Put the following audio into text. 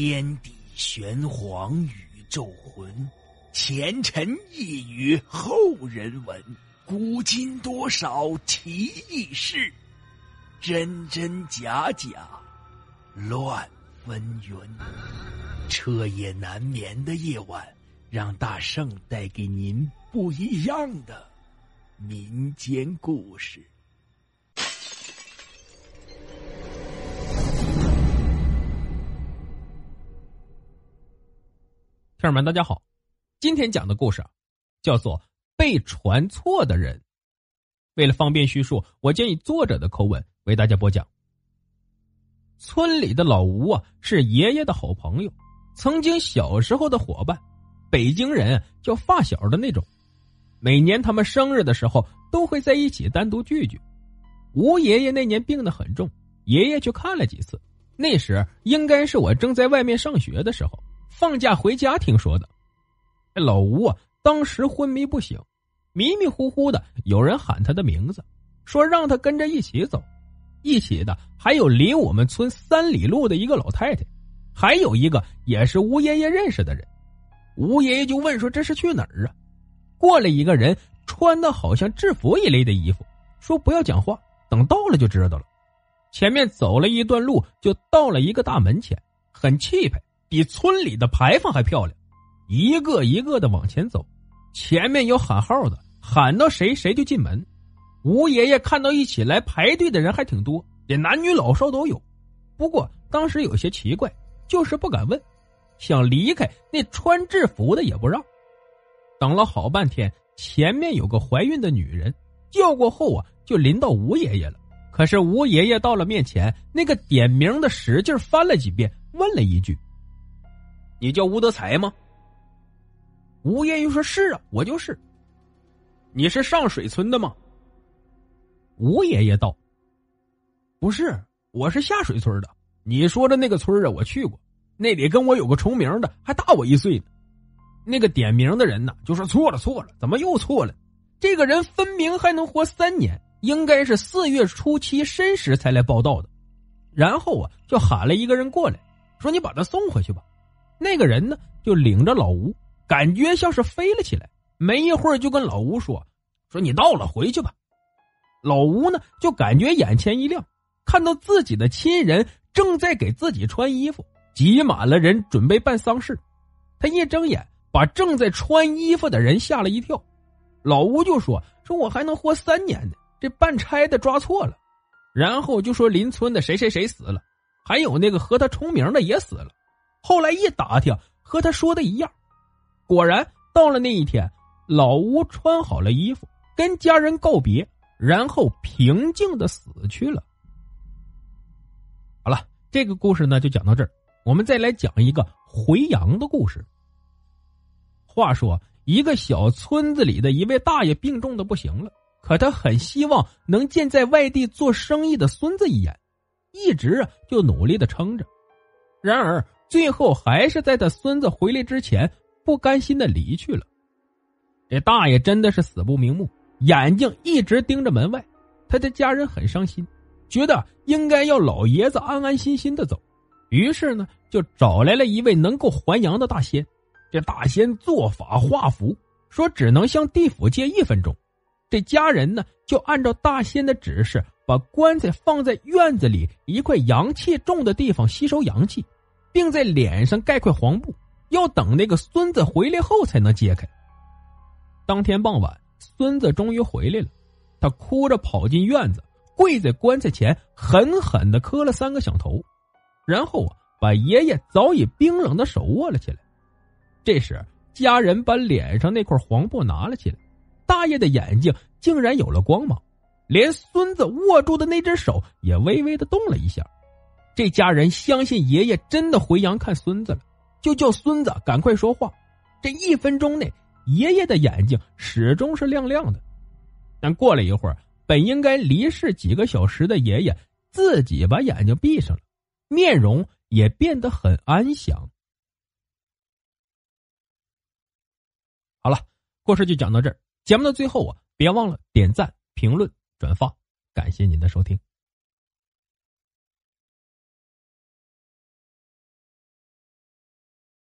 天地玄黄，宇宙浑，前尘一语后人闻，古今多少奇异事，真真假假，乱纷纭。彻夜难眠的夜晚，让大圣带给您不一样的民间故事。朋友们，大家好，今天讲的故事，叫做《被传错的人》。为了方便叙述，我将以作者的口吻为大家播讲。村里的老吴啊，是爷爷的好朋友，曾经小时候的伙伴，北京人叫发小的那种。每年他们生日的时候，都会在一起单独聚聚。吴爷爷那年病得很重，爷爷去看了几次。那时应该是我正在外面上学的时候。放假回家，听说的。老吴啊，当时昏迷不醒，迷迷糊糊的，有人喊他的名字，说让他跟着一起走。一起的还有离我们村三里路的一个老太太，还有一个也是吴爷爷认识的人。吴爷爷就问说：“这是去哪儿啊？”过来一个人，穿的好像制服一类的衣服，说：“不要讲话，等到了就知道了。”前面走了一段路，就到了一个大门前，很气派。比村里的牌坊还漂亮，一个一个的往前走，前面有喊号的，喊到谁谁就进门。吴爷爷看到一起来排队的人还挺多，连男女老少都有。不过当时有些奇怪，就是不敢问，想离开那穿制服的也不让。等了好半天，前面有个怀孕的女人，叫过后啊，就临到吴爷爷了。可是吴爷爷到了面前，那个点名的使劲翻了几遍，问了一句。你叫吴德才吗？吴爷爷说：“是啊，我就是。”你是上水村的吗？吴爷爷道：“不是，我是下水村的。你说的那个村啊，我去过，那里跟我有个重名的，还大我一岁呢。那个点名的人呢，就说错了，错了，怎么又错了？这个人分明还能活三年，应该是四月初七申时才来报道的。然后啊，就喊了一个人过来，说：‘你把他送回去吧。’”那个人呢，就领着老吴，感觉像是飞了起来。没一会儿，就跟老吴说：“说你到了，回去吧。”老吴呢，就感觉眼前一亮，看到自己的亲人正在给自己穿衣服，挤满了人，准备办丧事。他一睁眼，把正在穿衣服的人吓了一跳。老吴就说：“说我还能活三年呢，这办差的抓错了。”然后就说邻村的谁谁谁死了，还有那个和他重名的也死了。后来一打听，和他说的一样，果然到了那一天，老吴穿好了衣服，跟家人告别，然后平静的死去了。好了，这个故事呢就讲到这儿，我们再来讲一个回阳的故事。话说，一个小村子里的一位大爷病重的不行了，可他很希望能见在外地做生意的孙子一眼，一直啊就努力的撑着，然而。最后还是在他孙子回来之前，不甘心的离去了。这大爷真的是死不瞑目，眼睛一直盯着门外。他的家人很伤心，觉得应该要老爷子安安心心的走。于是呢，就找来了一位能够还阳的大仙。这大仙做法画符，说只能向地府借一分钟。这家人呢，就按照大仙的指示，把棺材放在院子里一块阳气重的地方吸收阳气。并在脸上盖块黄布，要等那个孙子回来后才能揭开。当天傍晚，孙子终于回来了，他哭着跑进院子，跪在棺材前，狠狠的磕了三个响头，然后啊，把爷爷早已冰冷的手握了起来。这时，家人把脸上那块黄布拿了起来，大爷的眼睛竟然有了光芒，连孙子握住的那只手也微微的动了一下。这家人相信爷爷真的回阳看孙子了，就叫孙子赶快说话。这一分钟内，爷爷的眼睛始终是亮亮的。但过了一会儿，本应该离世几个小时的爷爷自己把眼睛闭上了，面容也变得很安详。好了，故事就讲到这儿。节目的最后啊，别忘了点赞、评论、转发，感谢您的收听。